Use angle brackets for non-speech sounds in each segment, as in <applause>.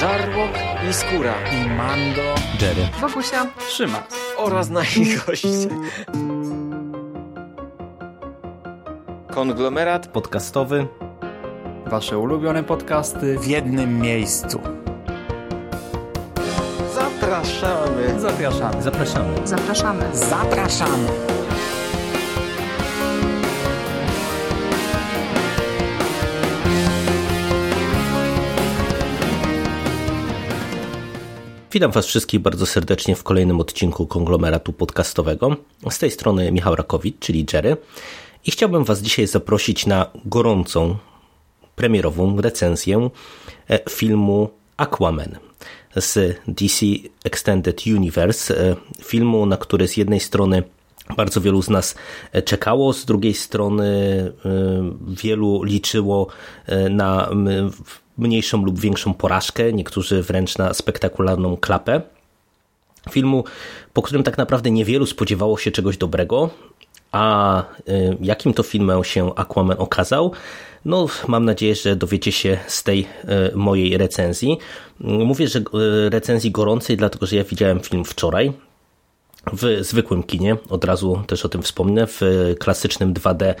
Żarłok i Skóra i Mando, Jerry, Wokusia, Trzyma oraz nasi goście. Konglomerat podcastowy. Wasze ulubione podcasty w jednym miejscu. Zapraszamy. Zapraszamy. Zapraszamy. zapraszamy. Zapraszamy. Witam Was wszystkich bardzo serdecznie w kolejnym odcinku konglomeratu podcastowego. Z tej strony Michał Rakowicz, czyli Jerry. I chciałbym Was dzisiaj zaprosić na gorącą, premierową recenzję e, filmu Aquaman z DC Extended Universe. E, filmu, na który z jednej strony bardzo wielu z nas czekało, z drugiej strony e, wielu liczyło na mniejszą lub większą porażkę, niektórzy wręcz na spektakularną klapę. Filmu, po którym tak naprawdę niewielu spodziewało się czegoś dobrego, a jakim to filmem się Aquaman okazał? No, mam nadzieję, że dowiecie się z tej mojej recenzji. Mówię, że recenzji gorącej, dlatego że ja widziałem film wczoraj, w zwykłym kinie, od razu też o tym wspomnę, w klasycznym 2D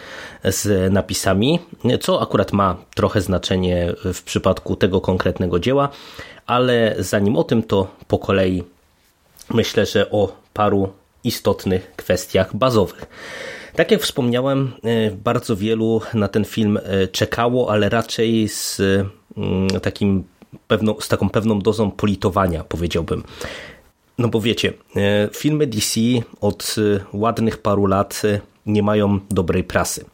z napisami, co akurat ma trochę znaczenie w przypadku tego konkretnego dzieła, ale zanim o tym, to po kolei myślę, że o paru istotnych kwestiach bazowych. Tak jak wspomniałem, bardzo wielu na ten film czekało, ale raczej z mm, takim pewną, z taką pewną dozą politowania, powiedziałbym. No bo wiecie, e, filmy DC od e, ładnych paru lat e, nie mają dobrej prasy.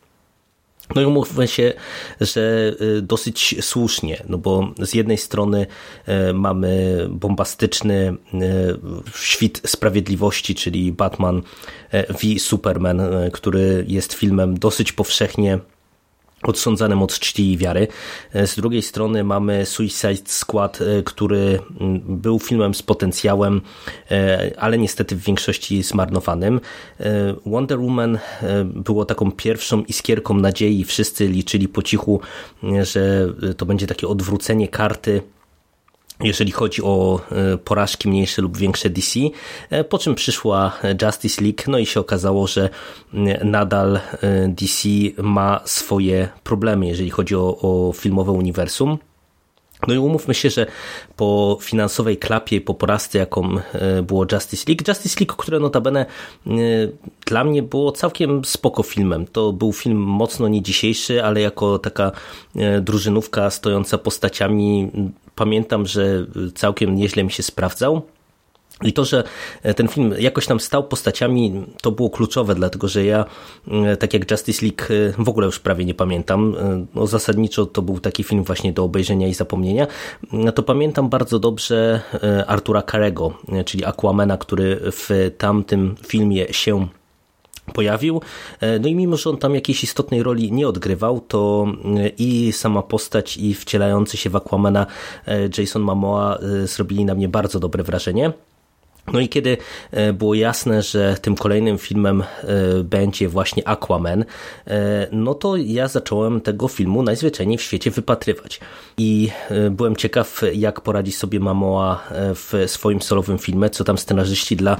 No i umówmy się, że dosyć słusznie, no bo z jednej strony mamy bombastyczny świt sprawiedliwości, czyli Batman v Superman, który jest filmem dosyć powszechnie odsądzanym od czci i wiary. E, z drugiej strony mamy Suicide Squad, e, który był filmem z potencjałem, e, ale niestety w większości zmarnowanym. Wonder Woman było taką pierwszą iskierką nadziei. Wszyscy liczyli po cichu, że to będzie takie odwrócenie karty jeżeli chodzi o e, porażki mniejsze lub większe DC, e, po czym przyszła Justice League, no i się okazało, że nadal e, DC ma swoje problemy, jeżeli chodzi o, o filmowe uniwersum. No i umówmy się, że po finansowej klapie, po porażce, jaką było Justice League, Justice League, które notabene dla mnie było całkiem spoko filmem. To był film mocno nie dzisiejszy, ale jako taka drużynówka stojąca postaciami pamiętam, że całkiem nieźle mi się sprawdzał. I to, że ten film jakoś tam stał postaciami, to było kluczowe, dlatego że ja, tak jak Justice League, w ogóle już prawie nie pamiętam. No, zasadniczo to był taki film właśnie do obejrzenia i zapomnienia. To pamiętam bardzo dobrze Artura Carego, czyli Aquamana, który w tamtym filmie się pojawił. E, no i mimo, że on tam jakiejś istotnej roli nie odgrywał, to e, i sama postać i wcielający się w Aquamana e, Jason Momoa zrobili na mnie bardzo dobre wrażenie. No i kiedy e, było jasne, że tym kolejnym filmem e, będzie właśnie Aquaman, e, no to ja zacząłem tego filmu najzwyczajniej w świecie wypatrywać. I byłem ciekaw, jak poradzi sobie Mamoa w swoim solowym filmie, co tam scenarzyści dla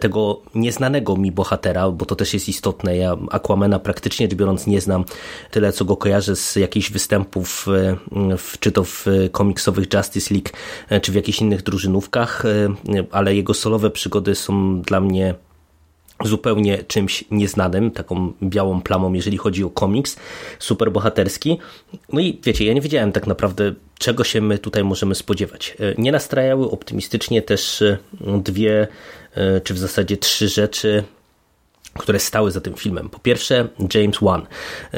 tego nieznanego mi bohatera, bo to też jest istotne. Ja Aquamana praktycznie rzecz biorąc nie znam tyle, co go kojarzę z jakichś występów, czy to w komiksowych Justice League, czy w jakichś innych drużynówkach, ale jego solowe przygody są dla mnie zupełnie czymś nieznanym, taką białą plamą, jeżeli chodzi o komiks superbohaterski. No i wiecie, ja nie wiedziałem tak naprawdę, czego się my tutaj możemy spodziewać. Nie nastrajały optymistycznie też dwie, czy w zasadzie trzy rzeczy, które stały za tym filmem. Po pierwsze James Wan.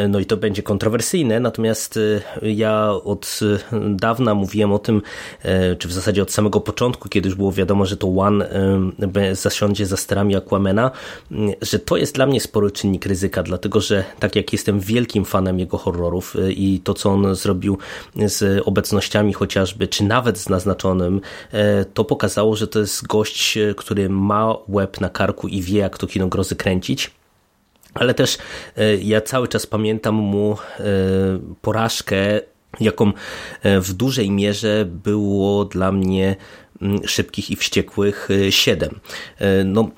No i to będzie kontrowersyjne, natomiast e, ja od e, dawna mówiłem o tym, e, czy w zasadzie od samego początku, kiedy już było wiadomo, że to Wan zasiądzie za sterami Aquamena, że to jest dla mnie spory czynnik ryzyka, dlatego że tak jak jestem wielkim fanem jego horrorów i to, co on zrobił z obecnościami chociażby, czy nawet z naznaczonym, to pokazało, że to jest gość, który ma łeb na karku i wie, jak to kino grozy kręci ale też e, ja cały czas pamiętam mu e, porażkę jaką w dużej mierze było dla mnie mm, Szybkich i Wściekłych 7. No,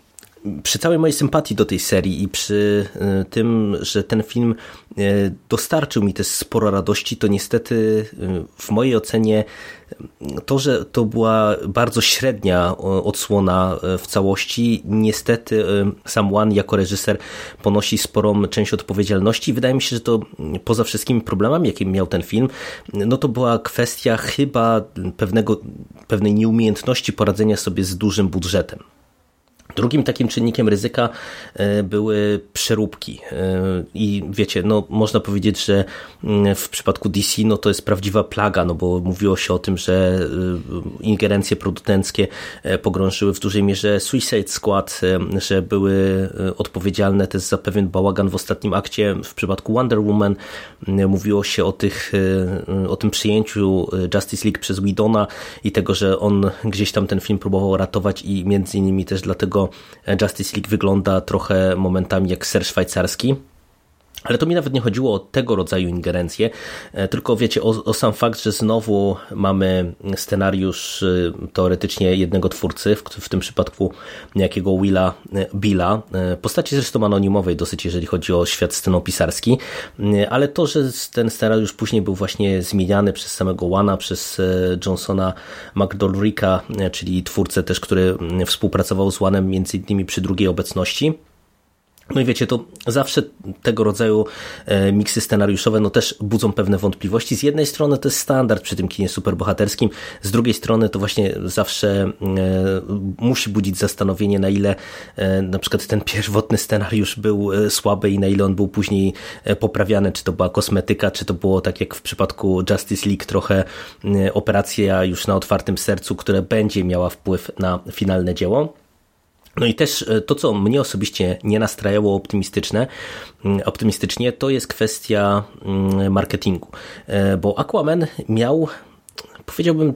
przy całej mojej sympatii do tej serii i przy e, tym, że ten film e, dostarczył mi też sporo radości, to niestety e, w mojej ocenie to, że to była bardzo średnia odsłona w całości, niestety sam Wan jako reżyser ponosi sporą część odpowiedzialności. Wydaje mi się, że to poza wszystkimi problemami, jakie miał ten film, no to była kwestia chyba pewnego, pewnej nieumiejętności poradzenia sobie z dużym budżetem. Drugim takim czynnikiem ryzyka e, były przeróbki. E, I wiecie, no można powiedzieć, że mm, w przypadku DC no to jest prawdziwa plaga, no bo mówiło się o tym, że e, ingerencje producenckie pogrążyły w dużej mierze Suicide Squad, że były odpowiedzialne też za pewien bałagan w ostatnim akcie. W przypadku Wonder Woman mówiło się o, tych, o tym przyjęciu Justice League przez Widona i tego, że on gdzieś tam ten film próbował ratować i między innymi też dlatego Justice League wygląda trochę momentami jak ser szwajcarski. Ale to mi nawet nie chodziło o tego rodzaju ingerencję, e, tylko wiecie, o, o, sam fakt, że znowu mamy scenariusz e, teoretycznie jednego twórcy, w, w tym przypadku niejakiego Willa e, Billa, postaci zresztą anonimowej dosyć, jeżeli chodzi o świat scenopisarski, ale to, że ten scenariusz później był właśnie zmieniany przez samego Wana, przez Johnsona McDolricka, czyli twórcę też, który współpracował z Wanem między innymi przy drugiej obecności, no i wiecie, to zawsze tego rodzaju e, miksy scenariuszowe no też budzą pewne wątpliwości. Z jednej strony to jest standard przy tym kinie superbohaterskim, z drugiej strony to właśnie zawsze e, musi budzić zastanowienie, na ile e, na przykład ten pierwotny scenariusz był słaby i na ile on był później poprawiany, czy to była kosmetyka, czy to było tak jak w przypadku Justice League trochę operacja już na otwartym sercu, która będzie miała wpływ na finalne dzieło. No i też e, to, co mnie osobiście nie nastrajało optymistyczne, mm, optymistycznie, to jest kwestia mm, marketingu. E, bo Aquaman miał, powiedziałbym,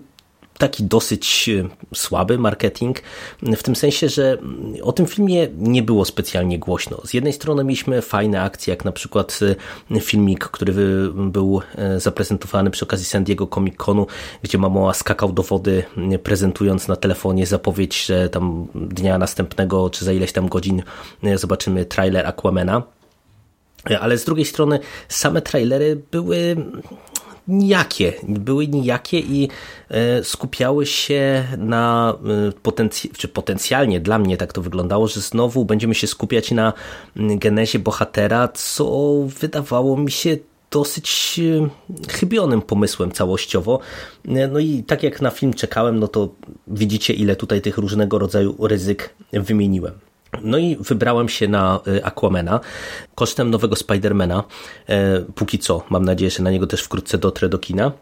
taki dosyć e, słaby marketing, w tym sensie, że o tym filmie nie było specjalnie głośno. Z jednej strony mieliśmy fajne akcje, jak na przykład e, filmik, który był e, zaprezentowany przy okazji San Diego Comic Conu, gdzie Mamoa skakał do wody, prezentując na telefonie zapowiedź, że tam dnia następnego, czy za ileś tam godzin zobaczymy trailer Aquamena. Ale z drugiej strony same trailery były nijakie. Były nijakie i e, skupiały się na e, potencjalnie, czy potencjalnie dla mnie tak to wyglądało, że znowu będziemy się skupiać na genezie bohatera, co wydawało mi się dosyć e, chybionym pomysłem całościowo. No i tak jak na film czekałem, no to widzicie ile tutaj tych różnego rodzaju ryzyk wymieniłem. No i wybrałem się na y, Aquamena kosztem nowego Spidermana. E, póki co, mam nadzieję, że na niego też wkrótce dotrę do kina.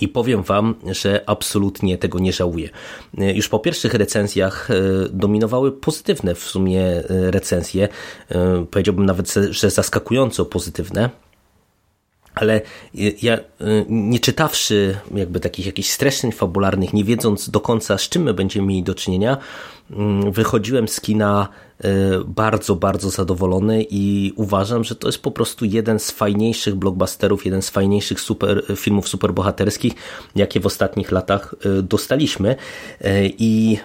I powiem Wam, że absolutnie tego nie żałuję. E, już po pierwszych recenzjach e, dominowały pozytywne w sumie recenzje. Powiedziałbym nawet, że zaskakująco pozytywne ale ja nie czytawszy jakby takich jakichś streszczeń fabularnych, nie wiedząc do końca z czym my będziemy mieli do czynienia, mm, wychodziłem z kina e, bardzo, bardzo zadowolony i uważam, że to jest po prostu jeden z fajniejszych blockbusterów, jeden z fajniejszych super, filmów superbohaterskich, jakie w ostatnich latach e, dostaliśmy. I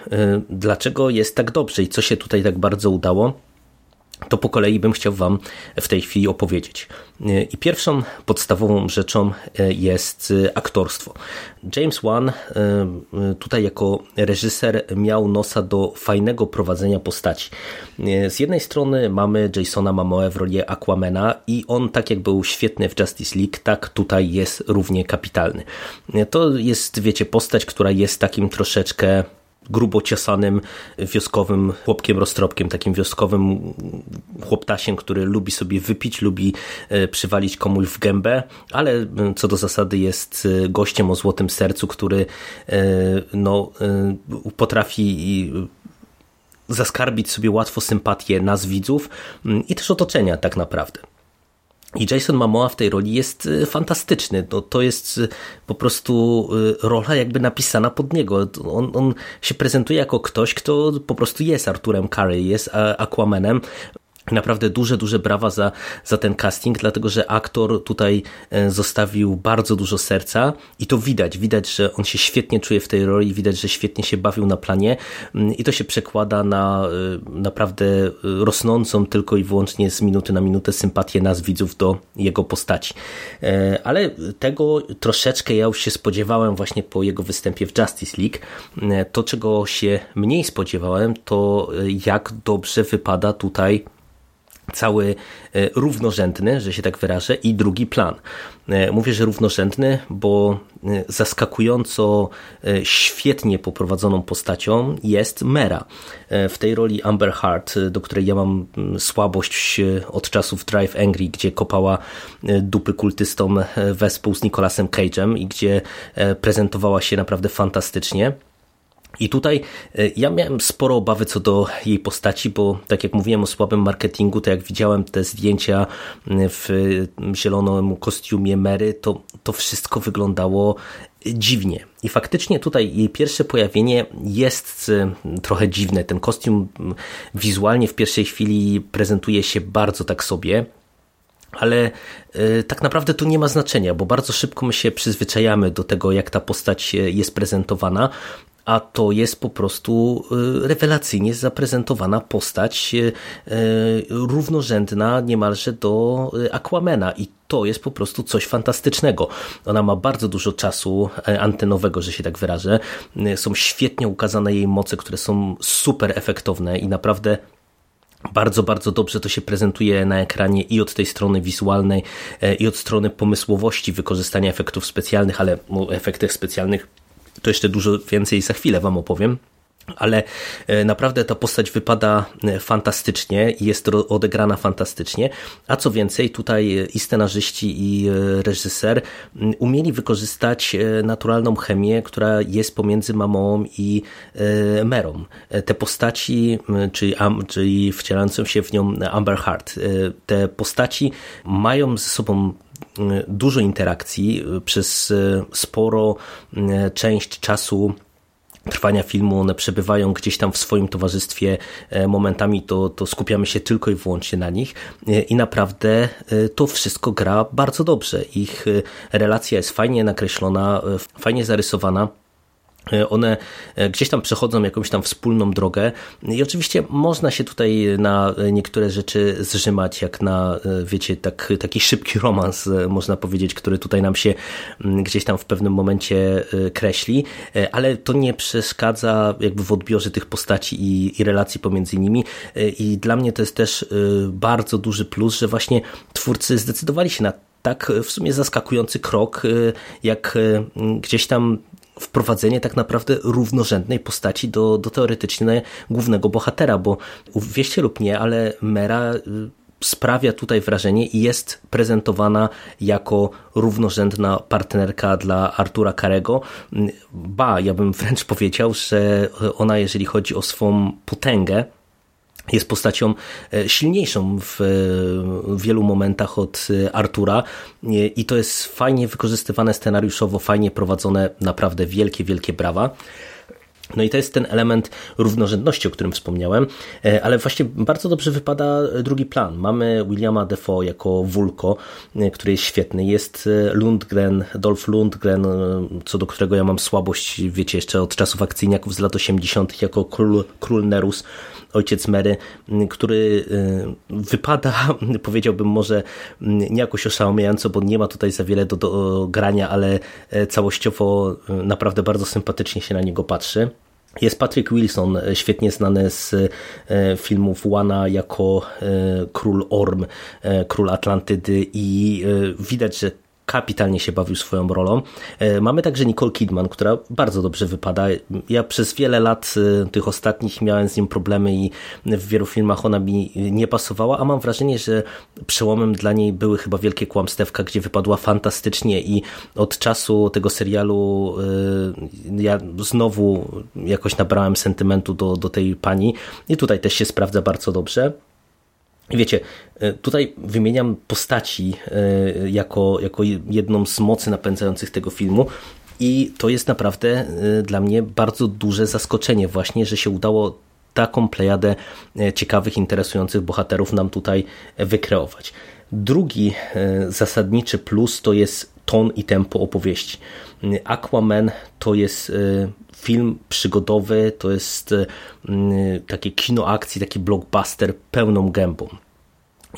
dlaczego jest tak dobrze i co się tutaj tak bardzo udało? To po kolei bym chciał Wam w tej chwili opowiedzieć. I pierwszą podstawową rzeczą e, jest e, aktorstwo. James Wan e, tutaj jako reżyser miał nosa do fajnego prowadzenia postaci. Z jednej strony mamy Jasona Momoa w roli Aquamena i on tak jak był świetny w Justice League, tak tutaj jest równie kapitalny. To jest, wiecie, postać, która jest takim troszeczkę grubo ciosanym wioskowym chłopkiem roztropkiem, takim wioskowym chłoptasiem, który lubi sobie wypić, lubi e, przywalić komuś w gębę, ale co do zasady jest gościem o złotym sercu, który no, potrafi zaskarbić sobie łatwo sympatię nas widzów i też otoczenia tak naprawdę. I Jason Momoa w tej roli jest y, fantastyczny. No, to jest y, po prostu y, rola jakby napisana pod niego. On, on się prezentuje jako ktoś, kto po prostu jest Arturem Curry, jest Aquamanem. Naprawdę duże, duże brawa za, za ten casting, dlatego że aktor tutaj e, zostawił bardzo dużo serca i to widać. Widać, że on się świetnie czuje w tej roli, widać, że świetnie się bawił na planie mm, i to się przekłada na e, naprawdę rosnącą tylko i wyłącznie z minuty na minutę sympatię nas widzów do jego postaci. E, ale tego troszeczkę ja już się spodziewałem właśnie po jego występie w Justice League. To, czego się mniej spodziewałem, to jak dobrze wypada tutaj cały e, równorzędny, że się tak wyrażę, i drugi plan. E, mówię, że równorzędny, bo e, zaskakująco świetnie poprowadzoną postacią jest Mera. W tej roli Amber Heart, do której ja mam mm, słabość od czasów Drive Angry, gdzie kopała dupy kultystom wespół z Nicolasem Cage'em i gdzie prezentowała się naprawdę fantastycznie. I tutaj e, ja miałem sporo obawy co do jej postaci, bo tak jak mówiłem o słabym marketingu, to jak widziałem te zdjęcia w zielonym kostiumie Mary, to, to wszystko wyglądało dziwnie. I faktycznie tutaj jej pierwsze pojawienie jest trochę dziwne. Ten kostium wizualnie w pierwszej chwili prezentuje się bardzo tak sobie. Ale tak naprawdę to nie ma znaczenia, bo bardzo szybko my się przyzwyczajamy do tego, jak ta postać jest prezentowana, a to jest po prostu y, rewelacyjnie zaprezentowana postać y, y, równorzędna niemalże do Aquamena i to jest po prostu coś fantastycznego. Ona ma bardzo dużo czasu e, antenowego, że się tak wyrażę. Są świetnie ukazane jej moce, które są super efektowne i naprawdę bardzo, bardzo dobrze to się prezentuje na ekranie i od tej strony wizualnej, e, i od strony pomysłowości wykorzystania efektów specjalnych, ale o efektach specjalnych to jeszcze dużo więcej za chwilę Wam opowiem. Ale e, naprawdę ta postać wypada e, fantastycznie i jest odegrana fantastycznie. A co więcej, tutaj i scenarzyści, i e, reżyser umieli wykorzystać naturalną chemię, która jest pomiędzy mamą i Merą. Te postaci, czyli, czyli wcielającą się w nią Amber Heart, te postaci mają ze sobą dużo interakcji przez sporo część czasu trwania filmu, one przebywają gdzieś tam w swoim towarzystwie e, momentami, to, to skupiamy się tylko i wyłącznie na nich e, i naprawdę e, to wszystko gra bardzo dobrze. Ich relacja jest fajnie nakreślona, fajnie zarysowana. E, one e, gdzieś tam przechodzą jakąś tam wspólną drogę i oczywiście można się tutaj na niektóre rzeczy zrzymać, jak na, e, wiecie, tak, taki szybki romans, można powiedzieć, który tutaj nam się gdzieś tam w pewnym momencie kreśli, ale to nie przeszkadza jakby w odbiorze tych postaci i, i relacji pomiędzy nimi. I dla mnie to jest też bardzo duży plus, że właśnie twórcy zdecydowali się na tak w sumie zaskakujący krok, jak gdzieś tam wprowadzenie tak naprawdę równorzędnej postaci do, do teoretycznie głównego bohatera, bo wieście lub nie, ale Mera y, sprawia tutaj wrażenie i jest prezentowana jako równorzędna partnerka dla Artura Karego. Ba, ja bym wręcz powiedział, że ona, jeżeli chodzi o swą potęgę, jest postacią e, silniejszą w wielu momentach od e, Artura i to jest fajnie wykorzystywane scenariuszowo, fajnie prowadzone, naprawdę wielkie, wielkie brawa. No i to jest ten element równorzędności, o którym wspomniałem, e, ale właśnie bardzo dobrze wypada drugi plan. Mamy Williama Defoe jako Wulko, który jest świetny. Jest Lundgren, Dolph Lundgren, co do którego ja mam słabość, wiecie, jeszcze od czasów akcyjniaków z lat 80. jako król, król Nerus ojciec Mary, który y, wypada, <laughs> powiedziałbym może nie jakoś oszałamiająco, bo nie ma tutaj za wiele do, do grania, ale e, całościowo y, naprawdę bardzo sympatycznie się na niego patrzy. Jest Patrick Wilson, e, świetnie znany z e, filmów Wana jako król Orm, król Atlantydy i widać, że kapitalnie się bawił swoją rolą. E, mamy także Nicole Kidman, która bardzo dobrze wypada. Ja przez wiele lat e, tych ostatnich miałem z nią problemy i w wielu filmach ona mi nie pasowała, a mam wrażenie, że przełomem dla niej były chyba Wielkie Kłamstewka, gdzie wypadła fantastycznie i od czasu tego serialu e, ja znowu jakoś nabrałem sentymentu do, do tej pani i tutaj też się sprawdza bardzo dobrze. Wiecie, e, tutaj wymieniam postaci e, jako, jako jedną z mocy napędzających tego filmu i to jest naprawdę e, dla mnie bardzo duże zaskoczenie właśnie, że się udało taką plejadę ciekawych, interesujących bohaterów nam tutaj wykreować. Drugi zasadniczy plus to jest ton i tempo opowieści. Aquaman to jest film przygodowy, to jest takie kino akcji, taki blockbuster pełną gębą.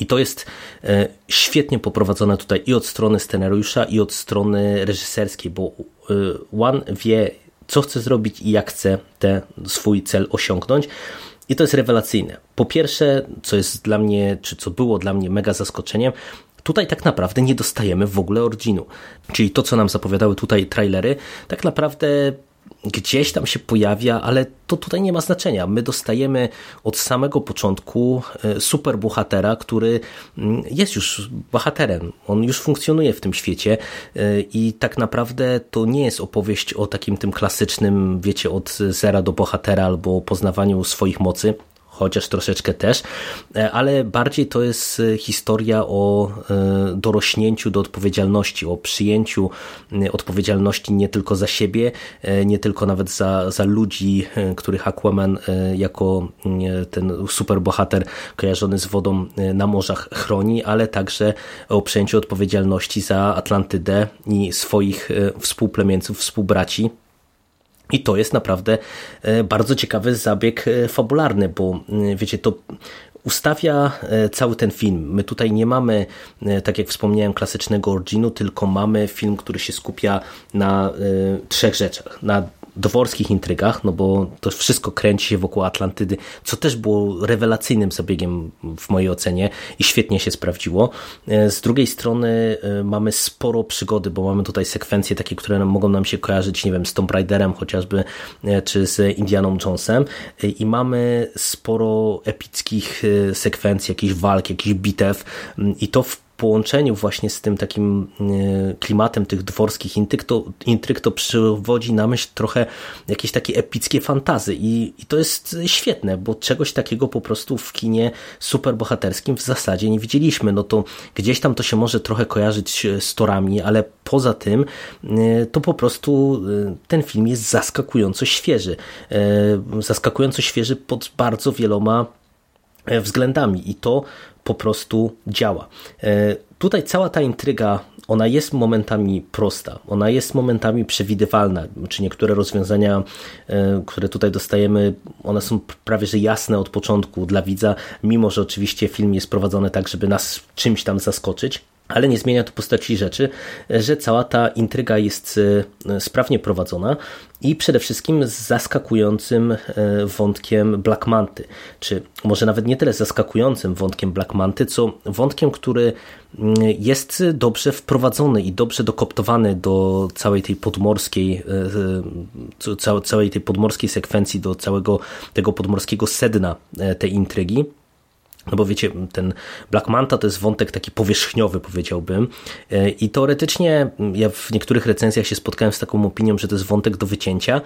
I to jest e, świetnie poprowadzone tutaj i od strony scenariusza, i od strony reżyserskiej, bo One wie, co chce zrobić i jak chce ten swój cel osiągnąć. I to jest rewelacyjne. Po pierwsze, co jest dla mnie, czy co było dla mnie mega zaskoczeniem, tutaj tak naprawdę nie dostajemy w ogóle originu. Czyli to, co nam zapowiadały tutaj trailery, tak naprawdę gdzieś tam się pojawia, ale to tutaj nie ma znaczenia. My dostajemy od samego początku e, super bohatera, który mm, jest już bohaterem. On już funkcjonuje w tym świecie e, i tak naprawdę to nie jest opowieść o takim tym klasycznym, wiecie, od zera do bohatera albo poznawaniu swoich mocy chociaż troszeczkę też, e, ale bardziej to jest e, historia o e, dorośnięciu do odpowiedzialności, o przyjęciu odpowiedzialności nie tylko za siebie, nie tylko nawet za, za ludzi, których Aquaman jako ten superbohater kojarzony z wodą na morzach chroni, ale także o przyjęciu odpowiedzialności za Atlantydę i swoich współplemieńców, współbraci, i to jest naprawdę e, bardzo ciekawy zabieg e, fabularny, bo e, wiecie, to ustawia cały ten film. My tutaj nie mamy, tak jak wspomniałem, klasycznego originu, tylko mamy film, który się skupia na trzech rzeczach. Na dworskich intrygach, no bo to wszystko kręci się wokół Atlantydy, co też było rewelacyjnym zabiegiem w mojej ocenie i świetnie się sprawdziło. E, z drugiej strony e, mamy sporo przygody, bo mamy tutaj sekwencje takie, które mogą nam się kojarzyć, nie wiem, z Tomb Raiderem chociażby, e, czy z Indianą Jonesem i mamy sporo epickich sekwencji, jakichś walk, jakichś bitew i to w połączeniu właśnie z tym takim e, klimatem tych dworskich intryg to, intryg to przywodzi na myśl trochę jakieś takie epickie fantazy i, i to jest świetne, bo czegoś takiego po prostu w kinie superbohaterskim w zasadzie nie widzieliśmy. No to gdzieś tam to się może trochę kojarzyć z torami, ale poza tym e, to po prostu e, ten film jest zaskakująco świeży. Zaskakująco świeży pod bardzo wieloma względami i to po prostu działa. E, tutaj cała ta intryga, ona jest momentami prosta, ona jest momentami przewidywalna, czy niektóre rozwiązania, e, które tutaj dostajemy, one są prawie że jasne od początku dla widza, mimo że oczywiście film jest prowadzony tak, żeby nas czymś tam zaskoczyć. Ale nie zmienia to postaci rzeczy, że cała ta intryga jest e, sprawnie prowadzona i przede wszystkim z zaskakującym e, wątkiem Black Manty, czy może nawet nie tyle zaskakującym wątkiem Black Manty, co wątkiem, który mm, jest dobrze wprowadzony i dobrze dokoptowany do całej tej podmorskiej e, całej tej podmorskiej sekwencji, do całego tego podmorskiego sedna tej intrygi. No bo wiecie, ten Black Manta to jest wątek taki powierzchniowy, powiedziałbym. E, I teoretycznie ja w niektórych recenzjach się spotkałem z taką opinią, że to jest wątek do wycięcia,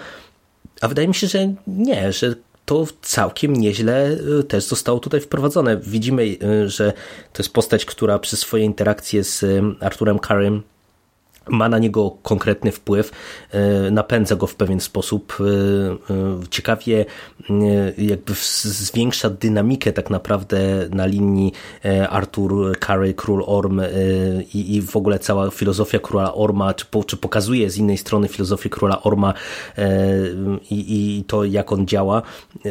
a wydaje mi się, że nie, że to całkiem nieźle e, też zostało tutaj wprowadzone. Widzimy, e, że to jest postać, która przez swoje interakcje z Arturem Carrym ma na niego konkretny wpływ, e, napędza go w pewien sposób, e, e, ciekawie jakby zwiększa dynamikę tak naprawdę na linii Arthur Curry, Król Orm i, w ogóle cała filozofia Króla Orma, czy, czy pokazuje z innej strony filozofię Króla Orma i, i to jak on działa,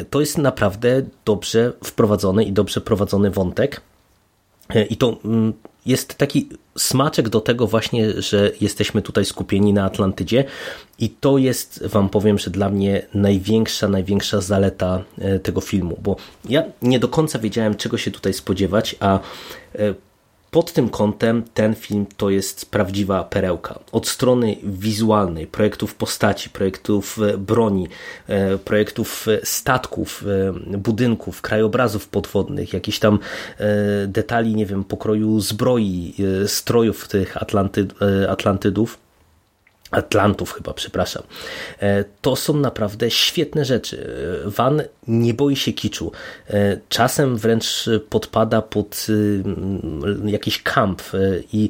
to jest naprawdę dobrze wprowadzony i dobrze prowadzony wątek. I to mm, jest taki smaczek do tego właśnie, że jesteśmy tutaj skupieni na Atlantydzie i to jest, wam powiem, że dla mnie największa, największa zaleta e, tego filmu, bo ja nie do końca wiedziałem, czego się tutaj spodziewać, a e, pod tym kątem ten film to jest prawdziwa perełka. Od strony wizualnej, projektów postaci, projektów e, broni, e, projektów e, statków, budynków, krajobrazów podwodnych, jakichś tam detali, nie wiem, pokroju zbroi, strojów tych Atlantyd, Atlantydów Atlantów chyba, przepraszam. E, to są naprawdę świetne rzeczy. E, Van nie boi się kiczu. E, czasem wręcz podpada pod jakiś kamp i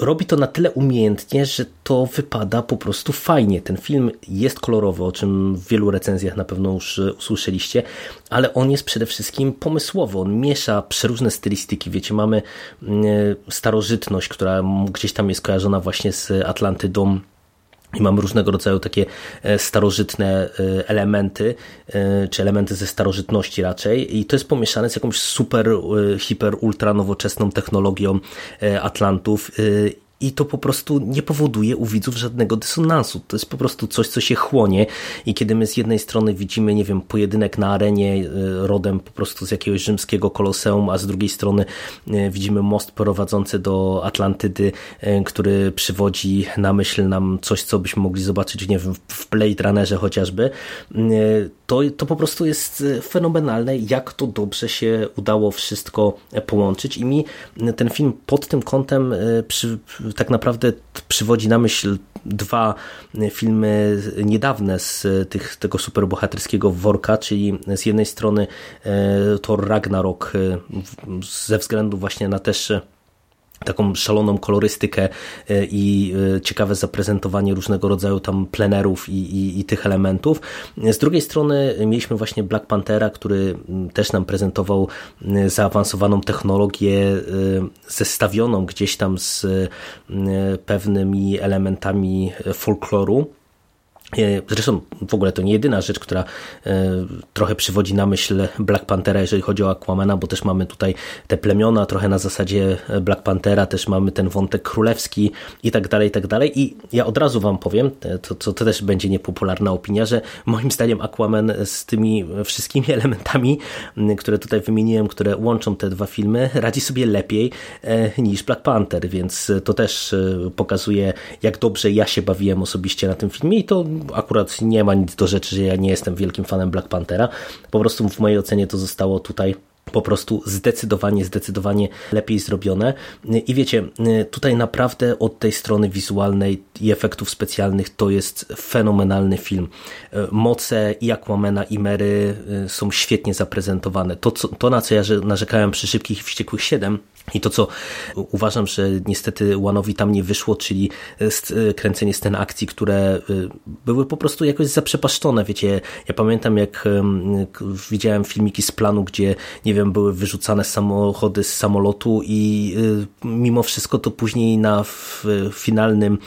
robi to na tyle umiejętnie, że to wypada po prostu fajnie. Ten film jest kolorowy, o czym w wielu recenzjach na pewno już usłyszeliście, ale on jest przede wszystkim pomysłowy. On miesza przeróżne stylistyki. Wiecie, mamy mm, starożytność, która gdzieś tam jest kojarzona właśnie z Atlantydą i mamy różnego rodzaju takie e, starożytne e, elementy, e, czy elementy ze starożytności raczej. I to jest pomieszane z jakąś super, hiper, ultra nowoczesną technologią Atlantów i to po prostu nie powoduje u widzów żadnego dysonansu. To jest po prostu coś, co się chłonie i kiedy my z jednej strony widzimy, nie wiem, pojedynek na arenie e, rodem po prostu z jakiegoś rzymskiego koloseum, a z drugiej strony e, widzimy most prowadzący do Atlantydy, e, który przywodzi na myśl nam coś, co byśmy mogli zobaczyć, nie wiem, w Blade Runnerze chociażby, to, to po prostu jest fenomenalne, jak to dobrze się udało wszystko połączyć. I mi ten film pod tym kątem przy, tak naprawdę przywodzi na myśl dwa filmy niedawne z tych, tego superbohaterskiego worka, czyli z jednej strony e, Thor Ragnarok e, ze względu właśnie na też taką szaloną kolorystykę e, i e, ciekawe zaprezentowanie różnego rodzaju tam plenerów i, i, i, tych elementów. Z drugiej strony mieliśmy właśnie Black Panthera, który też nam prezentował zaawansowaną technologię e, zestawioną gdzieś tam z pewnymi elementami folkloru zresztą w ogóle to nie jedyna rzecz, która e, trochę przywodzi na myśl Black Panthera, jeżeli chodzi o Aquamana, bo też mamy tutaj te plemiona, trochę na zasadzie Black Panthera, też mamy ten wątek królewski i tak dalej, i tak dalej. I ja od razu wam powiem, to, to, to też będzie niepopularna opinia, że moim zdaniem Aquaman z tymi wszystkimi <laughs> elementami, które tutaj wymieniłem, które łączą te dwa filmy, radzi sobie lepiej e, niż Black Panther, więc to też pokazuje, jak dobrze ja się bawiłem osobiście na tym filmie i to akurat nie ma nic do rzeczy, że ja nie jestem wielkim fanem Black Panthera. Po prostu w mojej ocenie to zostało tutaj po prostu zdecydowanie, zdecydowanie lepiej zrobione. I wiecie, tutaj naprawdę od tej strony wizualnej i efektów specjalnych to jest fenomenalny film. Moce i Aquamena i Mary y, są świetnie zaprezentowane. To, co, to na co ja narzekałem przy Szybkich i Wściekłych 7 i to, co uważam, że niestety Łanowi tam nie wyszło, czyli kręcenie scen akcji, które były po prostu jakoś zaprzepaszczone. Wiecie, ja pamiętam jak widziałem filmiki z planu, gdzie, nie wiem, były wyrzucane samochody z samolotu i mimo wszystko to później na finalnym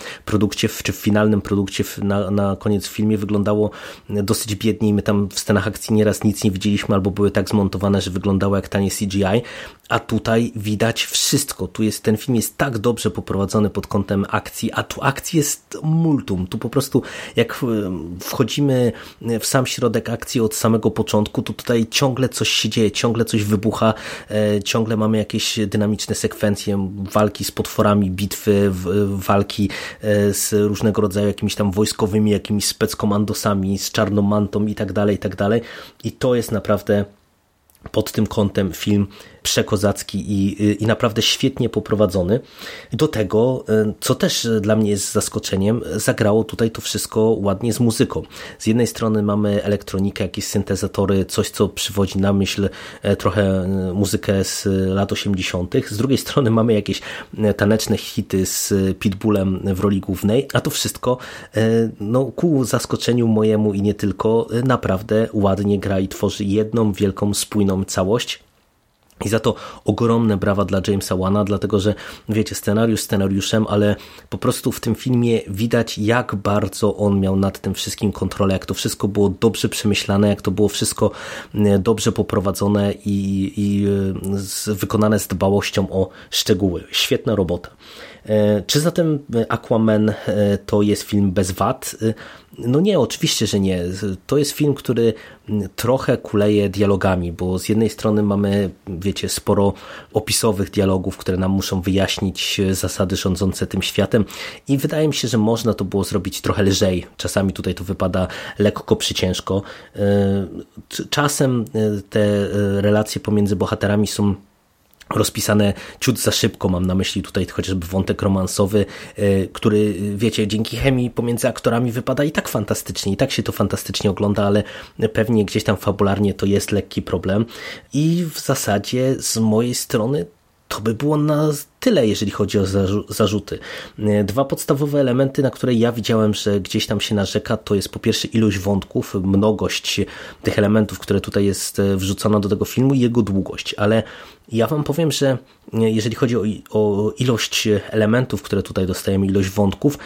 produkcie, czy w finalnym produkcie na, na koniec filmie wyglądało dosyć biednie i my tam w scenach akcji nieraz nic nie widzieliśmy, albo były tak zmontowane, że wyglądało jak tanie CGI, a tutaj widać wszystko. Tu jest, ten film jest tak dobrze poprowadzony pod kątem akcji, a tu akcji jest multum. Tu po prostu jak wchodzimy w sam środek akcji od samego początku, to tutaj ciągle coś się dzieje, ciągle coś wybucha, e, ciągle mamy jakieś dynamiczne sekwencje, walki z potworami, bitwy, walki e, z różnego rodzaju jakimiś tam wojskowymi, jakimiś speckomandosami, z czarną mantą i tak dalej, i tak dalej. I to jest naprawdę pod tym kątem film przekozacki i, i naprawdę świetnie poprowadzony. Do tego, e, co też dla mnie jest zaskoczeniem, zagrało tutaj to wszystko ładnie z muzyką. Z jednej strony mamy elektronikę, jakieś syntezatory, coś co przywodzi na myśl e, trochę e, muzykę z lat 80., z drugiej strony mamy jakieś taneczne hity z Pitbullem w roli głównej, a to wszystko no, ku zaskoczeniu mojemu i nie tylko naprawdę ładnie gra i tworzy jedną wielką, spójną całość i za to ogromne brawa dla Jamesa Wana, dlatego że wiecie, scenariusz scenariuszem, ale po prostu w tym filmie widać, jak bardzo on miał nad tym wszystkim kontrolę, jak to wszystko było dobrze przemyślane, jak to było wszystko e, dobrze poprowadzone i, i e, z, wykonane z dbałością o szczegóły. Świetna robota. E, czy zatem Aquaman to jest film bez wad? No nie, oczywiście, że nie. To jest film, który trochę kuleje dialogami, bo z jednej strony mamy, wiecie, sporo opisowych dialogów, które nam muszą wyjaśnić zasady rządzące tym światem i wydaje mi się, że można to było zrobić trochę lżej. Czasami tutaj to wypada lekko przyciężko. E, czasem e, te relacje pomiędzy bohaterami są rozpisane ciut za szybko, mam na myśli tutaj chociażby wątek romansowy, e, który, wiecie, dzięki chemii pomiędzy aktorami wypada i tak fantastycznie, i tak się to fantastycznie ogląda, ale pewnie gdzieś tam fabularnie to jest lekki problem. I w zasadzie z mojej strony to by było na tyle, jeżeli chodzi o zarzuty. Dwa podstawowe elementy, na które ja widziałem, że gdzieś tam się narzeka, to jest po pierwsze ilość wątków, mnogość tych elementów, które tutaj jest wrzucona do tego filmu i jego długość, ale ja wam powiem, że jeżeli chodzi o, o ilość elementów, które tutaj dostajemy, ilość wątków,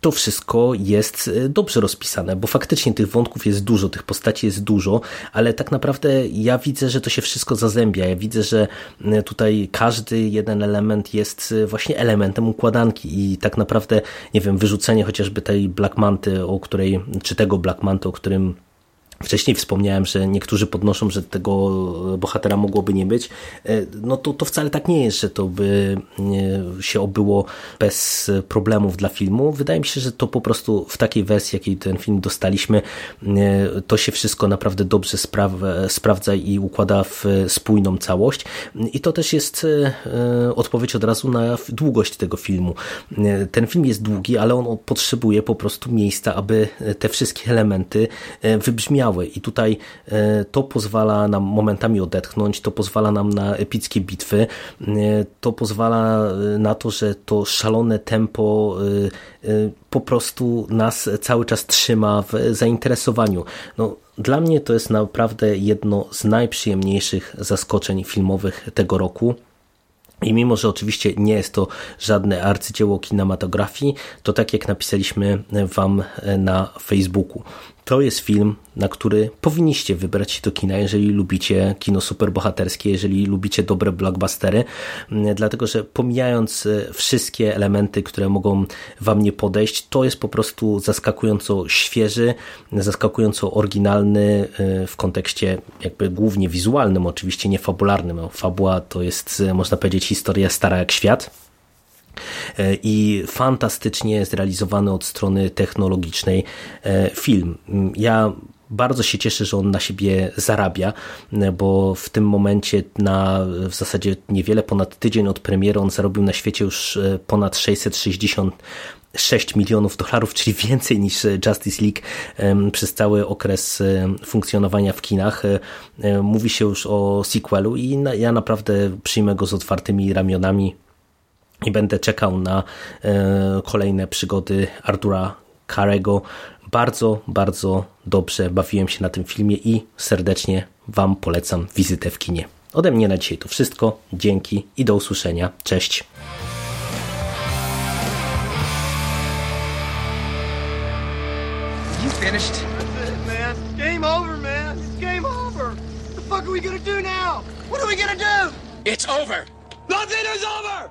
to wszystko jest e, dobrze rozpisane, bo faktycznie tych wątków jest dużo, tych postaci jest dużo, ale tak naprawdę ja widzę, że to się wszystko zazębia. Ja widzę, że e, tutaj każdy jeden element jest e, właśnie elementem układanki i tak naprawdę, nie wiem, wyrzucenie chociażby tej Black Manty, o której, czy tego Black Manty, o którym Wcześniej wspomniałem, że niektórzy podnoszą, że tego bohatera mogłoby nie być. E, no to, to wcale tak nie jest, że to by się obyło bez problemów dla filmu. Wydaje mi się, że to po prostu w takiej wersji, jakiej ten film dostaliśmy, e, to się wszystko naprawdę dobrze sprawdza i układa w spójną całość. I to też jest e, odpowiedź od razu na długość tego filmu. Ten film jest długi, ale on potrzebuje po prostu miejsca, aby te wszystkie elementy wybrzmiały i tutaj e, to pozwala nam momentami odetchnąć, to pozwala nam na epickie bitwy, e, to pozwala e, na to, że to szalone tempo po prostu nas cały czas trzyma w zainteresowaniu. No, dla mnie to jest naprawdę jedno z najprzyjemniejszych zaskoczeń filmowych tego roku. I mimo, że oczywiście nie jest to żadne arcydzieło kinematografii, to tak jak napisaliśmy Wam na Facebooku, to jest film, na który powinniście wybrać się do kina, jeżeli lubicie kino superbohaterskie, jeżeli lubicie dobre blockbustery, mm, dlatego że pomijając e, wszystkie elementy, które mogą wam nie podejść, to jest po prostu zaskakująco świeży, zaskakująco oryginalny e, w kontekście jakby głównie wizualnym, oczywiście nie fabularnym. Fabuła to jest, e, można powiedzieć, historia stara jak świat i fantastycznie zrealizowany od strony technologicznej e, film. Ja bardzo się cieszę, że on na siebie zarabia, e, bo w tym momencie na w zasadzie niewiele ponad tydzień od premiery on zarobił na świecie już ponad 660 6 milionów dolarów, czyli <laughs> więcej niż Justice League przez cały okres funkcjonowania w kinach. Mówi się już o sequelu i ja naprawdę przyjmę go z otwartymi ramionami i będę czekał na e, kolejne przygody Artura Carego. Bardzo, bardzo dobrze bawiłem się na tym filmie i serdecznie Wam polecam wizytę w kinie. Ode mnie na dzisiaj to wszystko. Dzięki i do usłyszenia. Cześć. You finished? That's it, man. Game over, man. It's game over. What the fuck are we gonna do now? What are we gonna do? It's over. Nothing is over!